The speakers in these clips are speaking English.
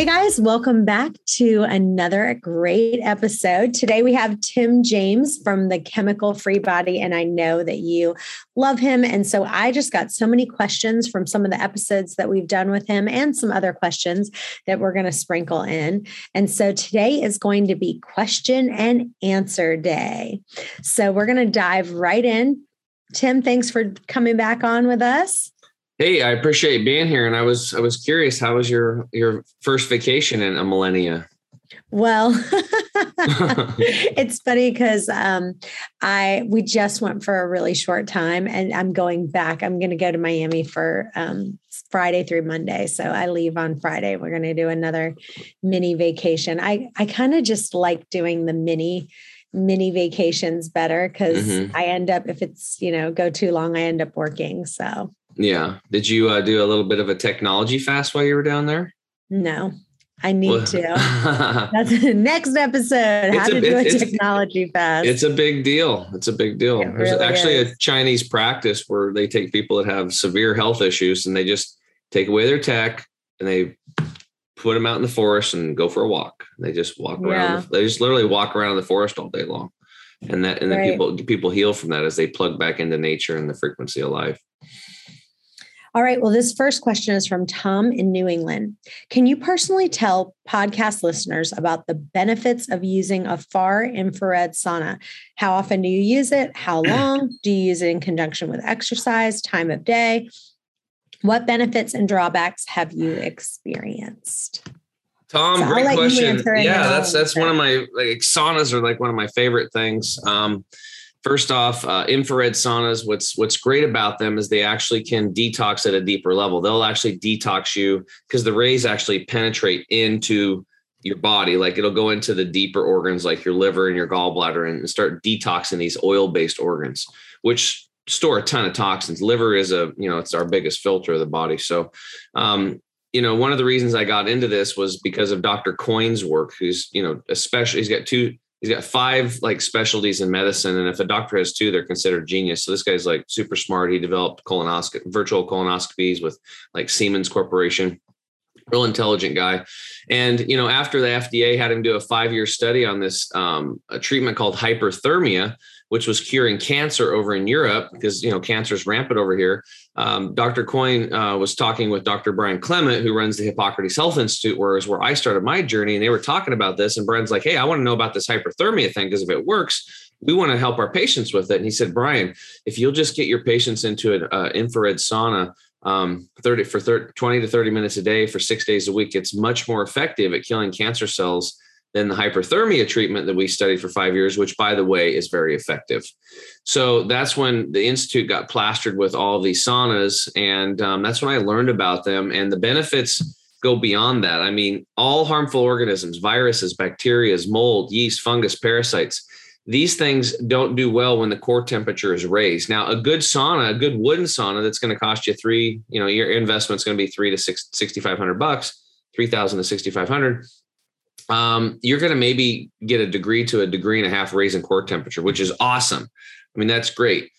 Hey guys, welcome back to another great episode. Today we have Tim James from the Chemical Free Body, and I know that you love him. And so I just got so many questions from some of the episodes that we've done with him and some other questions that we're going to sprinkle in. And so today is going to be question and answer day. So we're going to dive right in. Tim, thanks for coming back on with us. Hey, I appreciate being here, and I was I was curious. How was your your first vacation in a millennia? Well, it's funny because um, I we just went for a really short time, and I'm going back. I'm going to go to Miami for um, Friday through Monday, so I leave on Friday. We're going to do another mini vacation. I I kind of just like doing the mini mini vacations better because mm-hmm. I end up if it's you know go too long, I end up working. So yeah. Did you uh, do a little bit of a technology fast while you were down there? No, I need well, to. That's the next episode. How a, to do a technology fast. It's a big deal. It's a big deal. It There's really actually is. a Chinese practice where they take people that have severe health issues and they just take away their tech and they put them out in the forest and go for a walk. They just walk around. Yeah. They just literally walk around the forest all day long. And that and then right. people people heal from that as they plug back into nature and the frequency of life. All right. Well, this first question is from Tom in New England. Can you personally tell podcast listeners about the benefits of using a far infrared sauna? How often do you use it? How long? do you use it in conjunction with exercise, time of day? What benefits and drawbacks have you experienced? Tom, so great question. Yeah, that's that's one of my like saunas are like one of my favorite things. Um, First off, uh, infrared saunas. What's what's great about them is they actually can detox at a deeper level. They'll actually detox you because the rays actually penetrate into your body. Like it'll go into the deeper organs, like your liver and your gallbladder, and start detoxing these oil-based organs, which store a ton of toxins. Liver is a you know it's our biggest filter of the body. So, um, you know, one of the reasons I got into this was because of Dr. Coyne's work, who's you know especially he's got two he's got five like specialties in medicine and if a doctor has two they're considered genius. So this guy's like super smart. He developed colonoscopy virtual colonoscopies with like siemens corporation. Real intelligent guy. And you know after the fda had him do a five year study on this um, a treatment called hyperthermia which was curing cancer over in Europe because you know cancer is rampant over here. Um, Dr. Coyne uh, was talking with Dr. Brian Clement, who runs the Hippocrates Health Institute, where is where I started my journey, and they were talking about this. And Brian's like, "Hey, I want to know about this hyperthermia thing because if it works, we want to help our patients with it." And he said, "Brian, if you'll just get your patients into an uh, infrared sauna." Um, 30 for 30, 20 to 30 minutes a day for six days a week, it's much more effective at killing cancer cells than the hyperthermia treatment that we studied for five years, which, by the way, is very effective. So that's when the institute got plastered with all these saunas, and um, that's when I learned about them. And the benefits go beyond that. I mean, all harmful organisms, viruses, bacteria, mold, yeast, fungus, parasites. These things don't do well when the core temperature is raised. Now, a good sauna, a good wooden sauna, that's going to cost you three. You know, your investment's going to be three to six, six, sixty five hundred bucks, three thousand to sixty five hundred um, you're going to maybe get a degree to a degree and a half raise in core temperature, which is awesome. I mean, that's great.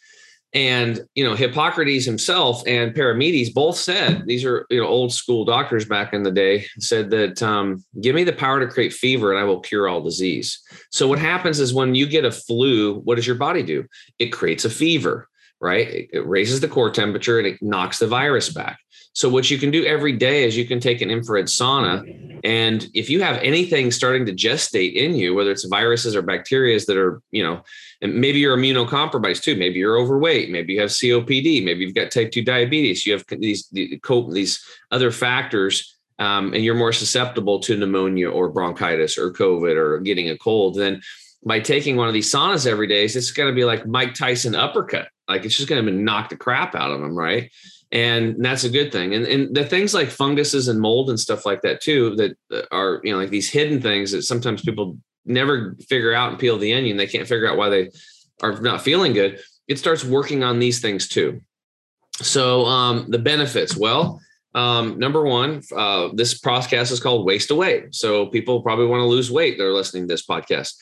And you know, Hippocrates himself and Parmenides both said these are you know old school doctors back in the day said that um, give me the power to create fever and I will cure all disease. So what happens is when you get a flu, what does your body do? It creates a fever, right? It, it raises the core temperature and it knocks the virus back. So what you can do every day is you can take an infrared sauna, and if you have anything starting to gestate in you, whether it's viruses or bacteria that are, you know, and maybe you're immunocompromised too, maybe you're overweight, maybe you have COPD, maybe you've got type two diabetes, you have these these other factors, um, and you're more susceptible to pneumonia or bronchitis or COVID or getting a cold, then by taking one of these saunas every day, it's going to be like Mike Tyson uppercut. Like it's just going to knock the crap out of them, right? and that's a good thing and, and the things like funguses and mold and stuff like that too that are you know like these hidden things that sometimes people never figure out and peel the onion they can't figure out why they are not feeling good it starts working on these things too So um, the benefits, well, um, number one, uh, this podcast is called Waist Away. So people probably want to lose weight. They're listening to this podcast.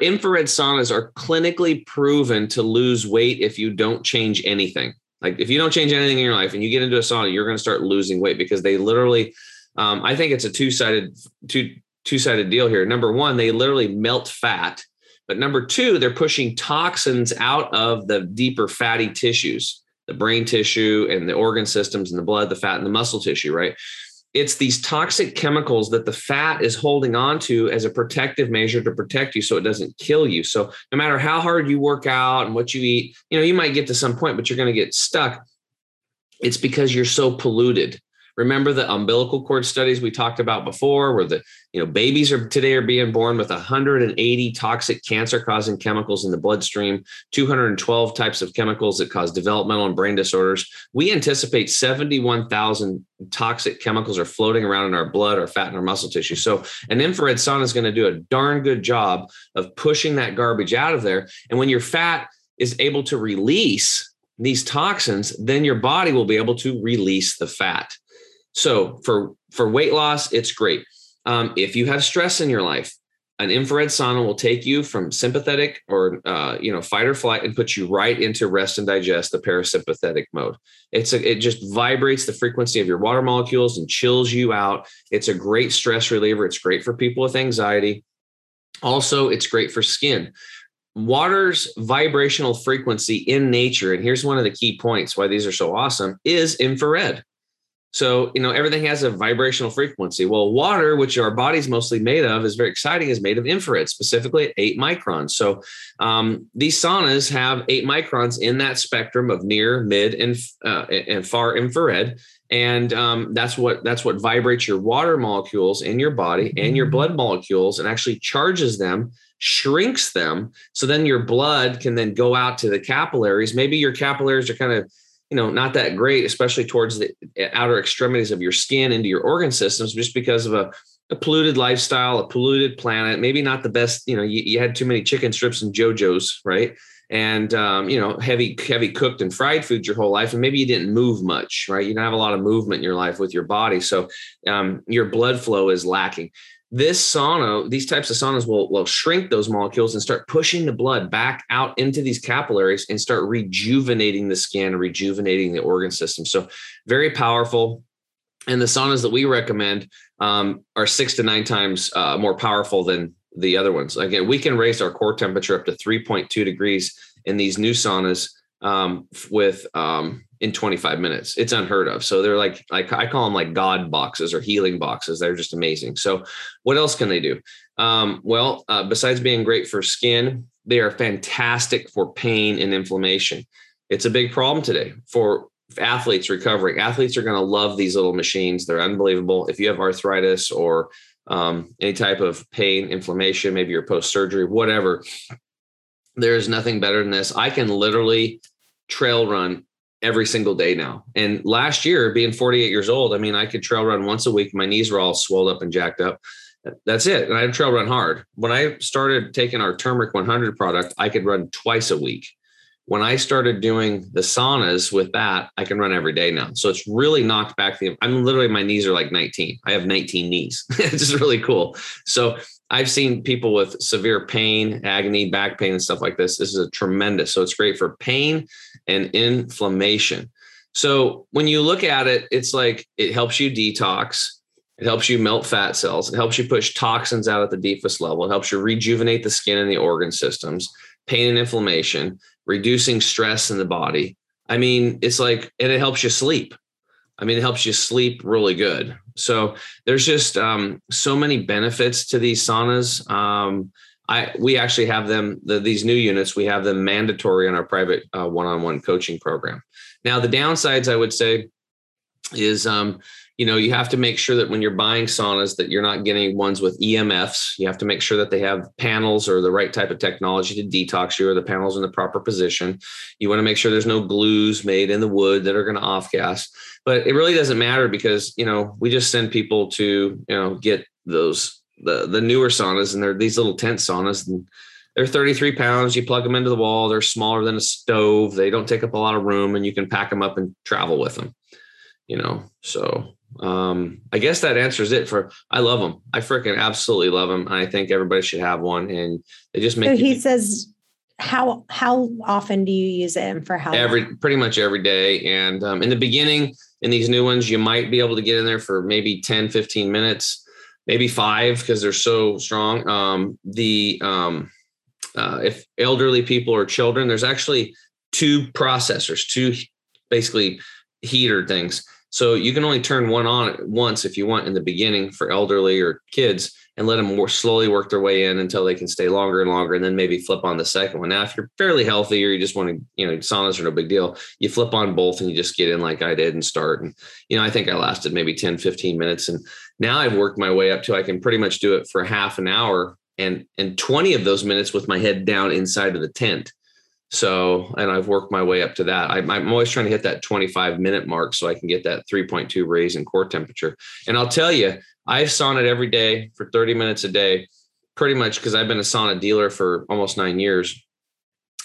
Infrared saunas are clinically proven to lose weight if you don't change anything. Like if you don't change anything in your life and you get into a sauna, you're going to start losing weight because they literally, um, I think it's a two sided two two sided deal here. Number one, they literally melt fat, but number two, they're pushing toxins out of the deeper fatty tissues the brain tissue and the organ systems and the blood, the fat and the muscle tissue, right? It's these toxic chemicals that the fat is holding on to as a protective measure to protect you so it doesn't kill you. So no matter how hard you work out and what you eat, you know, you might get to some point, but you're going to get stuck. It's because you're so polluted. Remember the umbilical cord studies we talked about before, where the you know babies are today are being born with 180 toxic cancer-causing chemicals in the bloodstream, 212 types of chemicals that cause developmental and brain disorders. We anticipate 71,000 toxic chemicals are floating around in our blood, our fat, and our muscle tissue. So an infrared sauna is going to do a darn good job of pushing that garbage out of there. And when your fat is able to release these toxins, then your body will be able to release the fat. So for for weight loss, it's great. Um, if you have stress in your life, an infrared sauna will take you from sympathetic or uh, you know fight or flight and put you right into rest and digest, the parasympathetic mode. It's a, it just vibrates the frequency of your water molecules and chills you out. It's a great stress reliever. It's great for people with anxiety. Also, it's great for skin. Water's vibrational frequency in nature, and here's one of the key points why these are so awesome, is infrared. So, you know, everything has a vibrational frequency. Well, water, which our body's mostly made of, is very exciting, is made of infrared, specifically at eight microns. So, um, these saunas have eight microns in that spectrum of near, mid, and uh, and far infrared, and um, that's what that's what vibrates your water molecules in your body and your blood molecules, and actually charges them shrinks them so then your blood can then go out to the capillaries maybe your capillaries are kind of you know not that great especially towards the outer extremities of your skin into your organ systems just because of a, a polluted lifestyle a polluted planet maybe not the best you know you, you had too many chicken strips and jojos right? And um, you know heavy heavy cooked and fried foods your whole life and maybe you didn't move much right? You don't have a lot of movement in your life with your body. So um, your blood flow is lacking this sauna, these types of saunas will, will shrink those molecules and start pushing the blood back out into these capillaries and start rejuvenating the skin, rejuvenating the organ system. So, very powerful. And the saunas that we recommend um, are six to nine times uh, more powerful than the other ones. Again, we can raise our core temperature up to 3.2 degrees in these new saunas um, with um, in 25 minutes. It's unheard of. So they're like, like I call them like God boxes or healing boxes. They're just amazing. So what else can they do? Um, well, uh, besides being great for skin, they are fantastic for pain and inflammation. It's a big problem today for athletes recovering. Athletes are going to love these little machines. They're unbelievable. If you have arthritis or um, any type of pain, inflammation, maybe you're post surgery, whatever, there is nothing better than this. I can literally trail run every single day now. And last year, being 48 years old, I mean, I could trail run once a week. My knees were all swelled up and jacked up. That's it. And I trail run hard. When I started taking our turmeric 100 product, I could run twice a week. When I started doing the saunas with that, I can run every day now. So it's really knocked back the. I'm literally my knees are like 19. I have 19 knees. it's just really cool. So I've seen people with severe pain, agony, back pain, and stuff like this. This is a tremendous. So it's great for pain and inflammation. So when you look at it, it's like it helps you detox. It helps you melt fat cells. It helps you push toxins out at the deepest level. It helps you rejuvenate the skin and the organ systems, pain and inflammation, reducing stress in the body. I mean, it's like, and it helps you sleep. I mean, it helps you sleep really good. So there's just um, so many benefits to these saunas. Um, I we actually have them the, these new units. We have them mandatory in our private uh, one-on-one coaching program. Now the downsides, I would say, is um, you know you have to make sure that when you're buying saunas that you're not getting ones with EMFs. You have to make sure that they have panels or the right type of technology to detox you, or the panels in the proper position. You want to make sure there's no glues made in the wood that are going to off gas but it really doesn't matter because you know we just send people to you know get those the the newer saunas and they're these little tent saunas and they're 33 pounds. You plug them into the wall. They're smaller than a stove. They don't take up a lot of room, and you can pack them up and travel with them. You know, so um, I guess that answers it for. I love them. I freaking absolutely love them. I think everybody should have one, and they just make. So he says, how how often do you use it, and for how? Every long? pretty much every day, and um, in the beginning, in these new ones, you might be able to get in there for maybe 10, 15 minutes, maybe five because they're so strong. Um, the um, uh, if elderly people or children, there's actually two processors, two basically heater things so you can only turn one on once if you want in the beginning for elderly or kids and let them more slowly work their way in until they can stay longer and longer and then maybe flip on the second one. Now, if you're fairly healthy or you just want to, you know, saunas are no big deal, you flip on both and you just get in like I did and start. And, you know, I think I lasted maybe 10, 15 minutes. And now I've worked my way up to I can pretty much do it for half an hour and and 20 of those minutes with my head down inside of the tent. So, and I've worked my way up to that. I, am always trying to hit that 25 minute mark so I can get that 3.2 raise in core temperature. And I'll tell you, I've sauned every day for 30 minutes a day, pretty much because I've been a sauna dealer for almost nine years.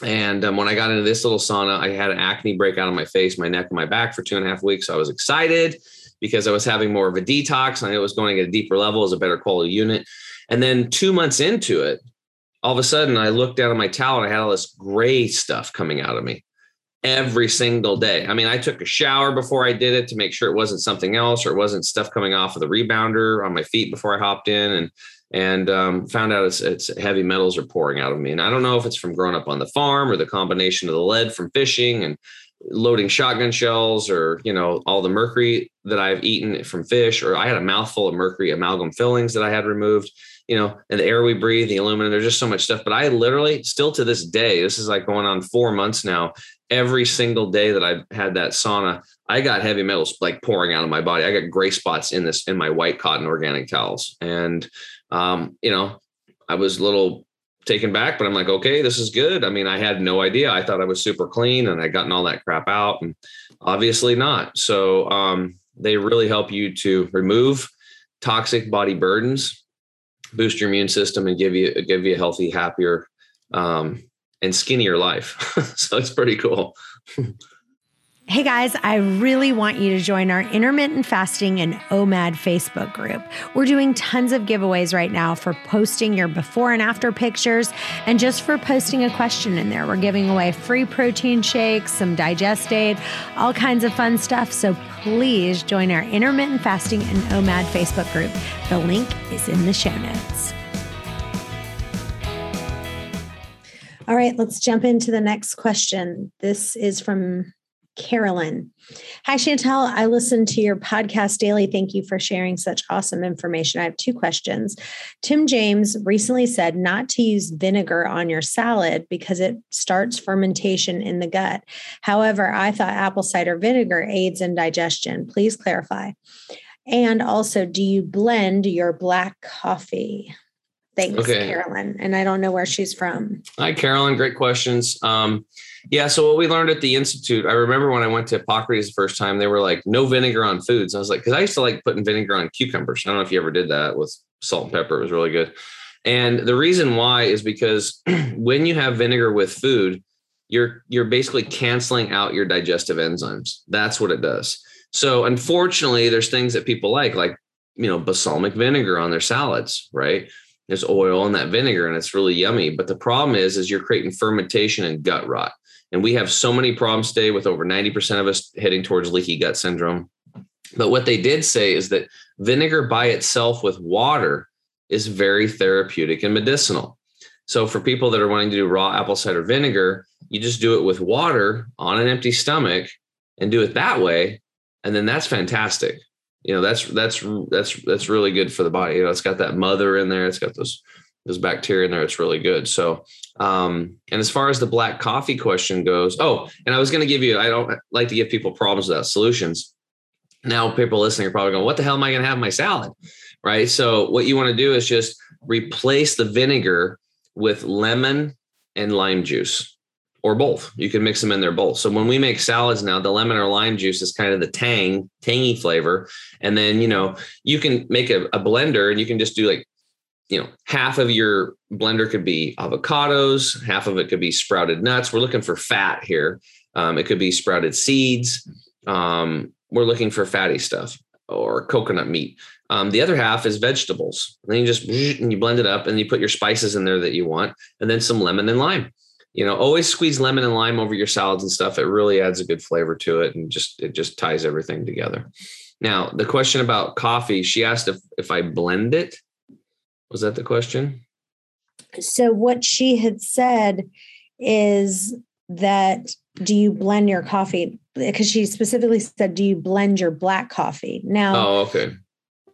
And um, when I got into this little sauna, I had an acne break out on my face, my neck, and my back for two and a half weeks. So I was excited because I was having more of a detox. I it was going at a deeper level as a better quality unit. And then two months into it, all of a sudden I looked down at my towel and I had all this gray stuff coming out of me every single day. I mean, I took a shower before I did it to make sure it wasn't something else or it wasn't stuff coming off of the rebounder on my feet before I hopped in and and um, found out it's, it's heavy metals are pouring out of me. And I don't know if it's from growing up on the farm or the combination of the lead from fishing and loading shotgun shells or you know all the mercury that I've eaten from fish or I had a mouthful of mercury amalgam fillings that I had removed you know, and the air we breathe, the aluminum, there's just so much stuff. But I literally still to this day, this is like going on four months now. Every single day that I've had that sauna, I got heavy metals like pouring out of my body. I got gray spots in this in my white cotton organic towels. And um, you know, I was a little taken back, but I'm like, okay, this is good. I mean, I had no idea. I thought I was super clean and I'd gotten all that crap out, and obviously not. So um, they really help you to remove toxic body burdens boost your immune system and give you give you a healthy, happier, um, and skinnier life. so it's pretty cool. Hey guys, I really want you to join our intermittent fasting and OMAD Facebook group. We're doing tons of giveaways right now for posting your before and after pictures and just for posting a question in there. We're giving away free protein shakes, some digest aid, all kinds of fun stuff. So please join our intermittent fasting and OMAD Facebook group. The link is in the show notes. All right, let's jump into the next question. This is from Carolyn. Hi, Chantel. I listen to your podcast daily. Thank you for sharing such awesome information. I have two questions. Tim James recently said not to use vinegar on your salad because it starts fermentation in the gut. However, I thought apple cider vinegar aids in digestion. Please clarify. And also, do you blend your black coffee? Thanks, okay. Carolyn. And I don't know where she's from. Hi, Carolyn. Great questions. Um, yeah. So what we learned at the institute, I remember when I went to Hippocrates the first time, they were like, no vinegar on foods. I was like, because I used to like putting vinegar on cucumbers. I don't know if you ever did that with salt and pepper. It was really good. And the reason why is because when you have vinegar with food, you're you're basically canceling out your digestive enzymes. That's what it does. So unfortunately, there's things that people like, like you know, balsamic vinegar on their salads, right? There's oil in that vinegar, and it's really yummy. But the problem is, is you're creating fermentation and gut rot. And we have so many problems today with over 90% of us heading towards leaky gut syndrome. But what they did say is that vinegar by itself with water is very therapeutic and medicinal. So for people that are wanting to do raw apple cider vinegar, you just do it with water on an empty stomach and do it that way. And then that's fantastic. You know, that's that's that's that's really good for the body. You know, it's got that mother in there, it's got those those bacteria in there. It's really good. So, um, and as far as the black coffee question goes, oh, and I was going to give you, I don't like to give people problems without solutions. Now, people listening are probably going, what the hell am I going to have in my salad? Right. So, what you want to do is just replace the vinegar with lemon and lime juice or both. You can mix them in there both. So when we make salads now, the lemon or lime juice is kind of the tang, tangy flavor. And then, you know, you can make a, a blender and you can just do like you know, half of your blender could be avocados, half of it could be sprouted nuts. We're looking for fat here. Um, it could be sprouted seeds. Um, we're looking for fatty stuff or coconut meat. Um, the other half is vegetables. And then you just and you blend it up and you put your spices in there that you want, and then some lemon and lime. You know, always squeeze lemon and lime over your salads and stuff. It really adds a good flavor to it, and just it just ties everything together. Now, the question about coffee, she asked if if I blend it. Was that the question? So what she had said is that do you blend your coffee? Because she specifically said, do you blend your black coffee? Now, oh, okay.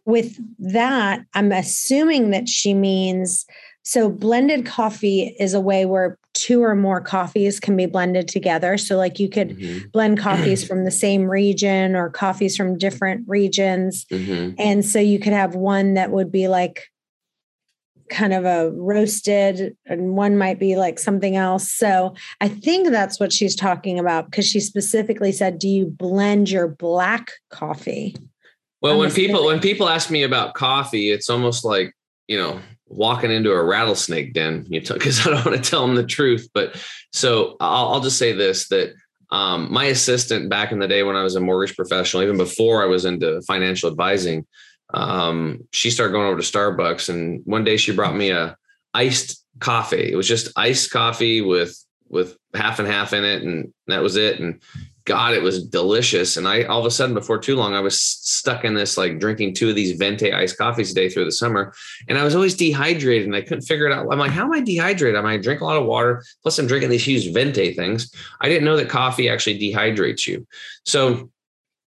With that, I'm assuming that she means so blended coffee is a way where two or more coffees can be blended together. So, like you could mm-hmm. blend coffees from the same region or coffees from different regions. Mm-hmm. And so you could have one that would be like kind of a roasted and one might be like something else. So I think that's what she's talking about because she specifically said, Do you blend your black coffee? Well, when people when people ask me about coffee, it's almost like, you know, walking into a rattlesnake den, you know, because I don't want to tell them the truth. But so I'll, I'll just say this that um, my assistant back in the day when I was a mortgage professional, even before I was into financial advising, um, she started going over to Starbucks, and one day she brought me a iced coffee. It was just iced coffee with with half and half in it, and that was it. And God, it was delicious. And I all of a sudden, before too long, I was stuck in this like drinking two of these venti iced coffees a day through the summer. And I was always dehydrated and I couldn't figure it out. I'm like, how am I dehydrated? I'm I drink a lot of water. Plus, I'm drinking these huge venti things. I didn't know that coffee actually dehydrates you. So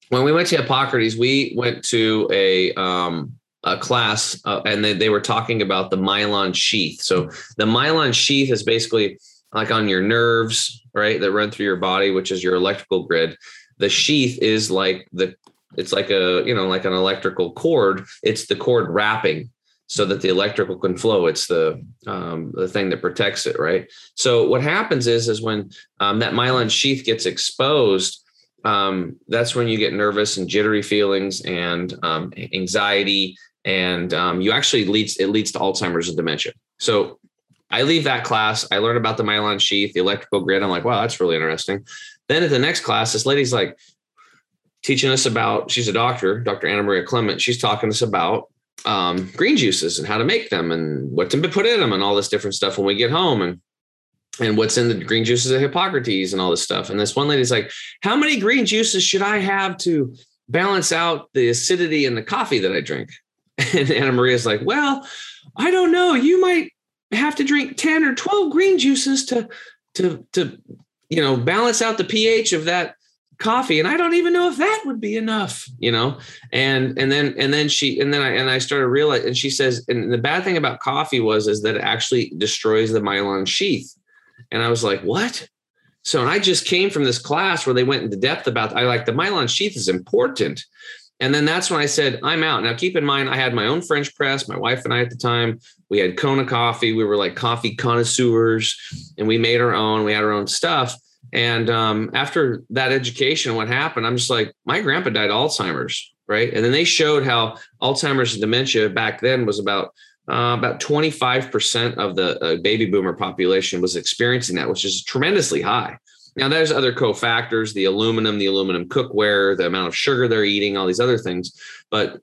when we went to Hippocrates, we went to a um, a class uh, and they, they were talking about the myelin sheath. So the myelin sheath is basically like on your nerves, right, that run through your body, which is your electrical grid. The sheath is like the it's like a you know like an electrical cord. It's the cord wrapping so that the electrical can flow. It's the um, the thing that protects it, right? So what happens is is when um, that myelin sheath gets exposed, um, that's when you get nervous and jittery feelings and um, anxiety, and um, you actually leads it leads to Alzheimer's and dementia. So I leave that class. I learn about the myelin sheath, the electrical grid. I'm like, wow, that's really interesting. Then at the next class, this lady's like teaching us about. She's a doctor, Dr. Anna Maria Clement. She's talking to us about um, green juices and how to make them and what to put in them and all this different stuff when we get home. And and what's in the green juices of Hippocrates and all this stuff. And this one lady's like, How many green juices should I have to balance out the acidity in the coffee that I drink? And Anna Maria's like, Well, I don't know. You might have to drink 10 or 12 green juices to to to you know balance out the pH of that coffee and i don't even know if that would be enough you know and and then and then she and then i and i started realizing and she says and the bad thing about coffee was is that it actually destroys the myelin sheath and I was like, what? So and I just came from this class where they went into depth about I like the myelin sheath is important. And then that's when I said, I'm out. Now keep in mind, I had my own French press, my wife and I at the time. We had Kona coffee. We were like coffee connoisseurs and we made our own, we had our own stuff. And um, after that education, what happened? I'm just like, my grandpa died Alzheimer's, right? And then they showed how Alzheimer's and dementia back then was about uh, about 25% of the uh, baby boomer population was experiencing that, which is tremendously high. Now, there's other cofactors, the aluminum, the aluminum cookware, the amount of sugar they're eating, all these other things. But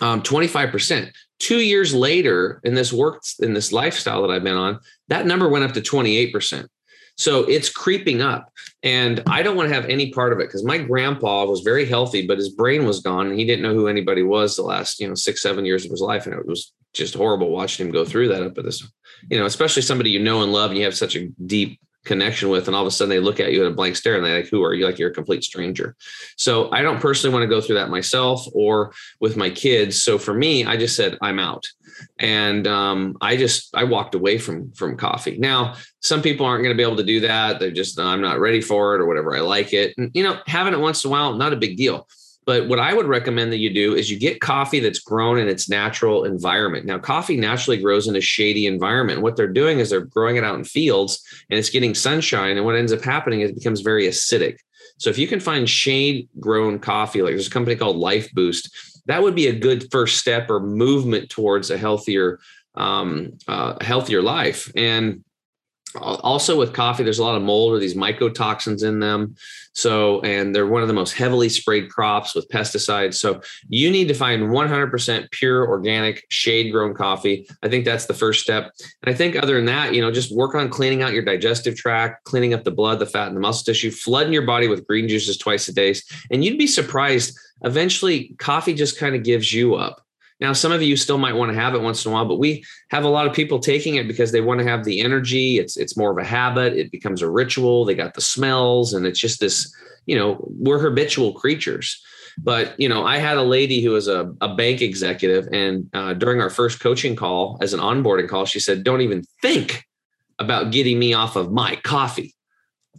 um, 25%. Two years later, in this work, in this lifestyle that I've been on, that number went up to 28%. So it's creeping up. And I don't want to have any part of it because my grandpa was very healthy, but his brain was gone and he didn't know who anybody was the last, you know, six, seven years of his life. And it was just horrible watching him go through that up at this, you know, especially somebody you know and love and you have such a deep connection with and all of a sudden they look at you at a blank stare and they're like who are you? Like you're a complete stranger. So i don't personally want to go through that myself or with my kids. So for me i just said i'm out. And um, i just i walked away from from coffee. Now some people aren't going to be able to do that. They're just i'm not ready for it or whatever i like it. And you know having it once in a while not a big deal but what I would recommend that you do is you get coffee that's grown in its natural environment. Now, coffee naturally grows in a shady environment. What they're doing is they're growing it out in fields and it's getting sunshine. And what ends up happening is it becomes very acidic. So if you can find shade grown coffee, like there's a company called Lifeboost, that would be a good first step or movement towards a healthier um, uh, healthier life. And also with coffee there's a lot of mold or these mycotoxins in them. So and they're one of the most heavily sprayed crops with pesticides. So you need to find 100% pure organic shade grown coffee. I think that's the first step. And i think other than that you know just work on cleaning out your digestive tract cleaning up the blood the fat and the muscle tissue flooding your body with green juices twice a day. And you'd be surprised eventually coffee just kind of gives you up now, some of you still might want to have it once in a while, but we have a lot of people taking it because they want to have the energy. It's it's more of a habit. It becomes a ritual. They got the smells, and it's just this. You know, we're habitual creatures. But you know, I had a lady who was a, a bank executive, and uh, during our first coaching call, as an onboarding call, she said, "Don't even think about getting me off of my coffee."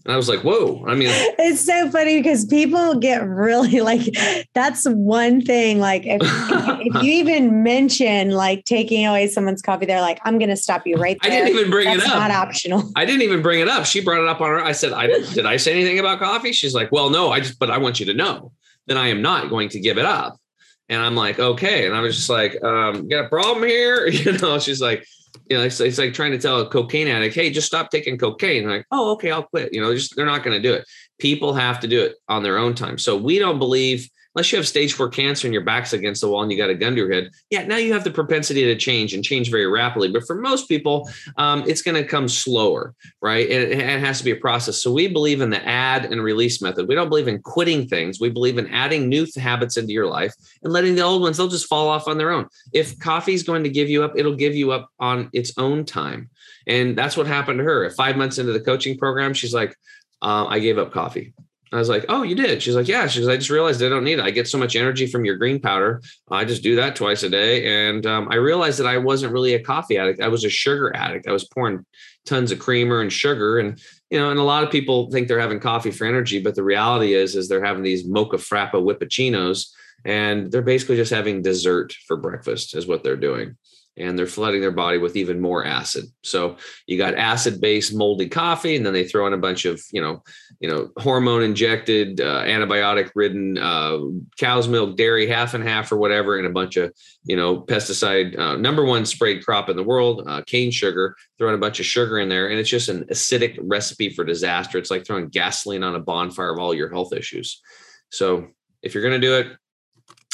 And I was like, whoa. I mean, it's so funny because people get really like, that's one thing. Like, if, if you even mention like taking away someone's coffee, they're like, I'm going to stop you right there. I didn't even bring that's it up. not optional. I didn't even bring it up. She brought it up on her. I said, I did I say anything about coffee? She's like, well, no, I just, but I want you to know that I am not going to give it up. And I'm like, okay. And I was just like, um, got a problem here? You know, she's like, you know, it's, it's like trying to tell a cocaine addict, hey, just stop taking cocaine. Like, oh, okay, I'll quit. You know, just they're not going to do it. People have to do it on their own time. So we don't believe unless you have stage four cancer and your back's against the wall and you got a gun to your head, yeah, now you have the propensity to change and change very rapidly. But for most people, um, it's going to come slower, right? And it, it has to be a process. So we believe in the add and release method. We don't believe in quitting things. We believe in adding new habits into your life and letting the old ones, they'll just fall off on their own. If coffee's going to give you up, it'll give you up on its own time. And that's what happened to her. Five months into the coaching program, she's like, uh, I gave up coffee. I was like, "Oh, you did?" She's like, "Yeah." She's, "I just realized I don't need it. I get so much energy from your green powder. I just do that twice a day." And um, I realized that I wasn't really a coffee addict. I was a sugar addict. I was pouring tons of creamer and sugar, and you know, and a lot of people think they're having coffee for energy, but the reality is, is they're having these mocha frappa whippuccinos, and they're basically just having dessert for breakfast, is what they're doing and they're flooding their body with even more acid. So you got acid-based moldy coffee, and then they throw in a bunch of you know, you know, hormone-injected, uh, antibiotic-ridden uh, cow's milk, dairy, half and half or whatever, and a bunch of you know, pesticide. Uh, number one sprayed crop in the world, uh, cane sugar. Throwing a bunch of sugar in there, and it's just an acidic recipe for disaster. It's like throwing gasoline on a bonfire of all your health issues. So if you're going to do it,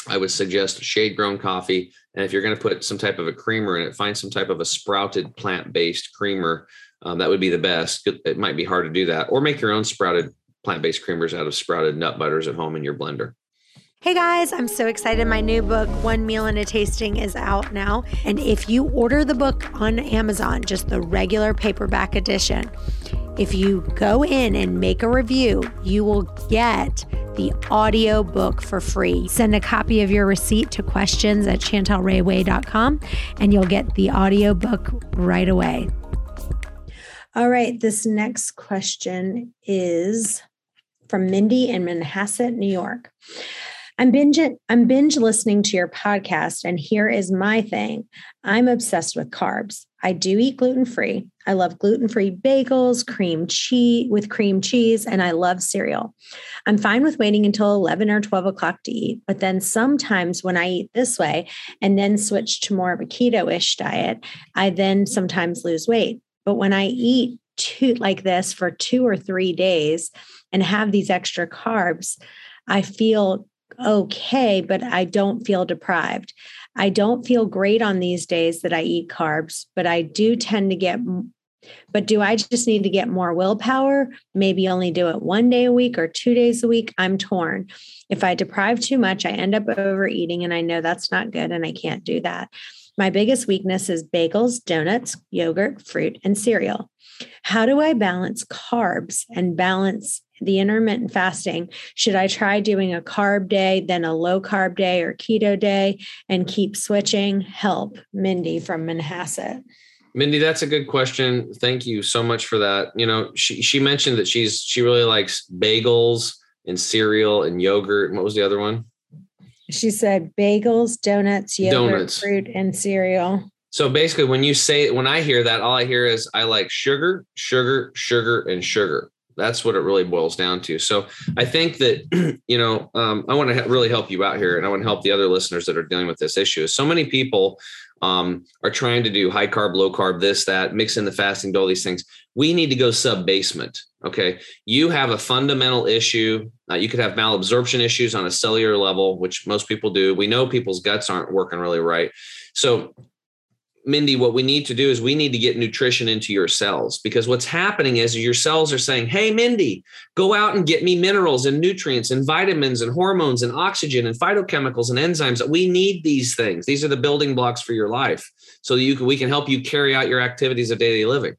I would suggest shade grown coffee. And if you're going to put some type of a creamer in it, find some type of a sprouted plant based creamer. Um, that would be the best. It might be hard to do that, or make your own sprouted plant based creamers out of sprouted nut butters at home in your blender. Hey guys, I'm so excited. My new book, One Meal and a Tasting, is out now. And if you order the book on Amazon, just the regular paperback edition, if you go in and make a review, you will get the audio book for free. Send a copy of your receipt to questions at chantelrayway.com and you'll get the audio book right away. All right, this next question is from Mindy in Manhasset, New York. I'm binge I'm binge listening to your podcast and here is my thing. I'm obsessed with carbs. I do eat gluten free. I love gluten free bagels, cream cheese with cream cheese, and I love cereal. I'm fine with waiting until 11 or 12 o'clock to eat, but then sometimes when I eat this way and then switch to more of a keto ish diet, I then sometimes lose weight. But when I eat two like this for two or three days and have these extra carbs, I feel okay, but I don't feel deprived. I don't feel great on these days that I eat carbs, but I do tend to get. But do I just need to get more willpower? Maybe only do it one day a week or two days a week? I'm torn. If I deprive too much, I end up overeating, and I know that's not good, and I can't do that. My biggest weakness is bagels, donuts, yogurt, fruit, and cereal. How do I balance carbs and balance the intermittent fasting, should I try doing a carb day, then a low carb day or keto day and keep switching? Help, Mindy from Manhasset. Mindy, that's a good question. Thank you so much for that. You know, she she mentioned that she's she really likes bagels and cereal and yogurt. And what was the other one? She said bagels, donuts, yogurt, donuts. fruit, and cereal. So basically, when you say when I hear that, all I hear is I like sugar, sugar, sugar, and sugar. That's what it really boils down to. So I think that, you know, um, I want to really help you out here and I want to help the other listeners that are dealing with this issue. So many people um, are trying to do high carb, low carb, this, that, mix in the fasting, do all these things. We need to go sub basement. Okay. You have a fundamental issue. Uh, you could have malabsorption issues on a cellular level, which most people do. We know people's guts aren't working really right. So Mindy, what we need to do is we need to get nutrition into your cells because what's happening is your cells are saying, Hey, Mindy, go out and get me minerals and nutrients and vitamins and hormones and oxygen and phytochemicals and enzymes. We need these things. These are the building blocks for your life. So you can, we can help you carry out your activities of daily living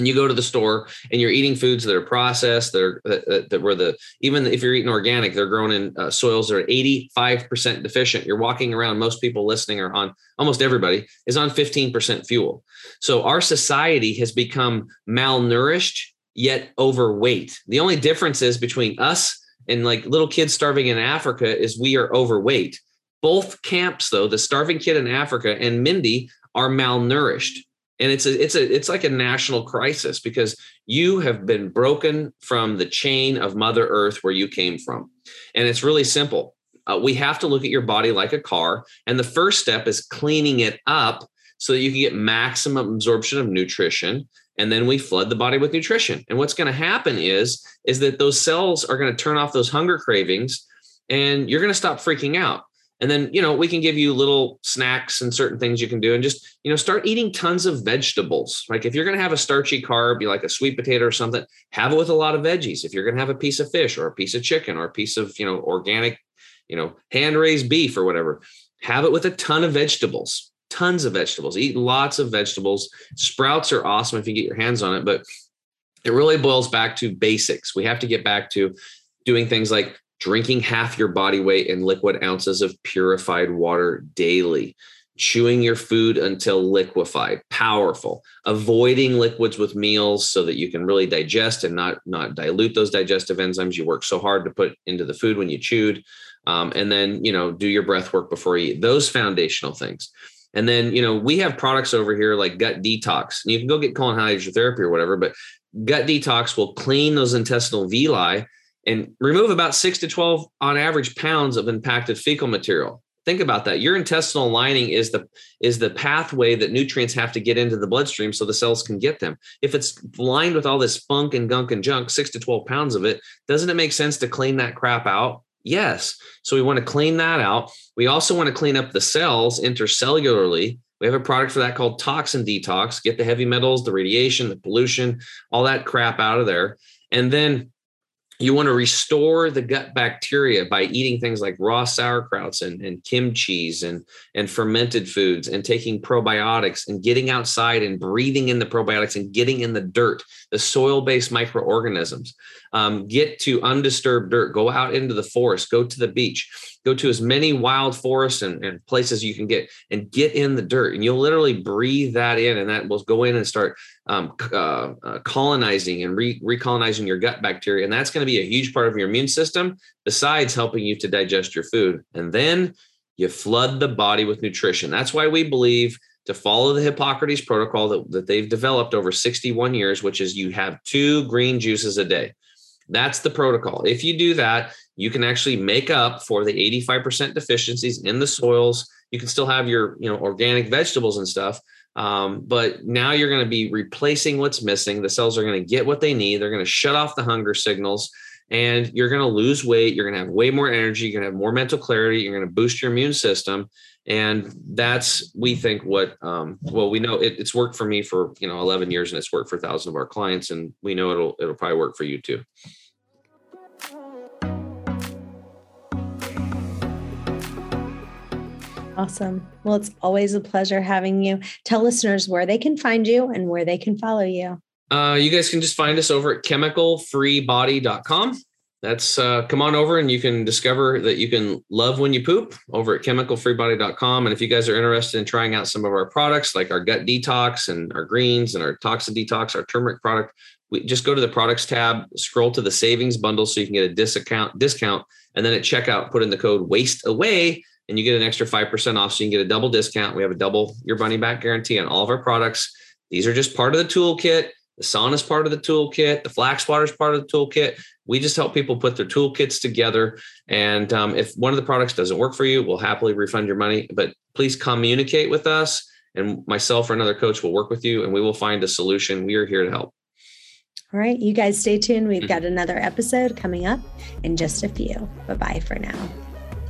and you go to the store and you're eating foods that are processed that are that, that were the even if you're eating organic they're grown in uh, soils that are 85% deficient. You're walking around most people listening are on almost everybody is on 15% fuel. So our society has become malnourished yet overweight. The only difference is between us and like little kids starving in africa is we are overweight. Both camps though the starving kid in africa and mindy are malnourished and it's a it's a it's like a national crisis because you have been broken from the chain of mother earth where you came from. And it's really simple. Uh, we have to look at your body like a car. And the first step is cleaning it up so that you can get maximum absorption of nutrition. And then we flood the body with nutrition. And what's going to happen is is that those cells are going to turn off those hunger cravings and you're going to stop freaking out and then you know we can give you little snacks and certain things you can do and just you know start eating tons of vegetables. Like if you're going to have a starchy carb you like a sweet potato or something have it with a lot of veggies. If you're going to have a piece of fish or a piece of chicken or a piece of you know organic you know hand raised beef or whatever have it with a ton of vegetables tons of vegetables. Eat lots of vegetables. Sprouts are awesome if you get your hands on it but it really boils back to basics. We have to get back to doing things like drinking half your body weight in liquid ounces of purified water daily, chewing your food until liquefied, powerful, avoiding liquids with meals so that you can really digest and not, not dilute those digestive enzymes you work so hard to put into the food when you chewed. Um, and then, you know, do your breath work before you eat those foundational things. And then, you know, we have products over here like gut detox. And you can go get colon hydrotherapy or whatever, but gut detox will clean those intestinal villi and remove about six to 12 on average pounds of impacted fecal material. Think about that. Your intestinal lining is the is the pathway that nutrients have to get into the bloodstream so the cells can get them. If it's lined with all this funk and gunk and junk, six to 12 pounds of it, doesn't it make sense to clean that crap out? Yes. So we want to clean that out. We also want to clean up the cells intercellularly. We have a product for that called Toxin Detox. Get the heavy metals, the radiation, the pollution, all that crap out of there. And then you want to restore the gut bacteria by eating things like raw sauerkrauts and, and kimchi's and, and fermented foods and taking probiotics and getting outside and breathing in the probiotics and getting in the dirt, the soil based microorganisms. Um, get to undisturbed dirt, go out into the forest, go to the beach. Go to as many wild forests and, and places you can get and get in the dirt. And you'll literally breathe that in and that will go in and start um, uh, uh, colonizing and re- recolonizing your gut bacteria. And that's going to be a huge part of your immune system besides helping you to digest your food. And then you flood the body with nutrition. That's why we believe to follow the Hippocrates protocol that, that they've developed over 61 years, which is you have two green juices a day. That's the protocol. If you do that, you can actually make up for the 85% deficiencies in the soils. You can still have your, you know, organic vegetables and stuff. Um, but now you're going to be replacing what's missing. The cells are going to get what they need. They're going to shut off the hunger signals and you're going to lose weight. You're going to have way more energy. You're going to have more mental clarity. You're going to boost your immune system. And that's, we think what, um, well, we know it, it's worked for me for, you know, 11 years and it's worked for thousands of our clients. And we know it'll, it'll probably work for you too. Awesome. Well, it's always a pleasure having you. Tell listeners where they can find you and where they can follow you. Uh, you guys can just find us over at chemicalfreebody.com. That's uh, come on over and you can discover that you can love when you poop over at chemicalfreebody.com. And if you guys are interested in trying out some of our products like our gut detox and our greens and our toxin detox, our turmeric product, we just go to the products tab, scroll to the savings bundle so you can get a discount discount, and then at checkout, put in the code waste away and you get an extra 5% off. So you can get a double discount. We have a double your money back guarantee on all of our products. These are just part of the toolkit. The sauna is part of the toolkit. The flax water is part of the toolkit. We just help people put their toolkits together. And um, if one of the products doesn't work for you, we'll happily refund your money. But please communicate with us, and myself or another coach will work with you, and we will find a solution. We are here to help. All right, you guys stay tuned. We've mm-hmm. got another episode coming up in just a few. Bye bye for now.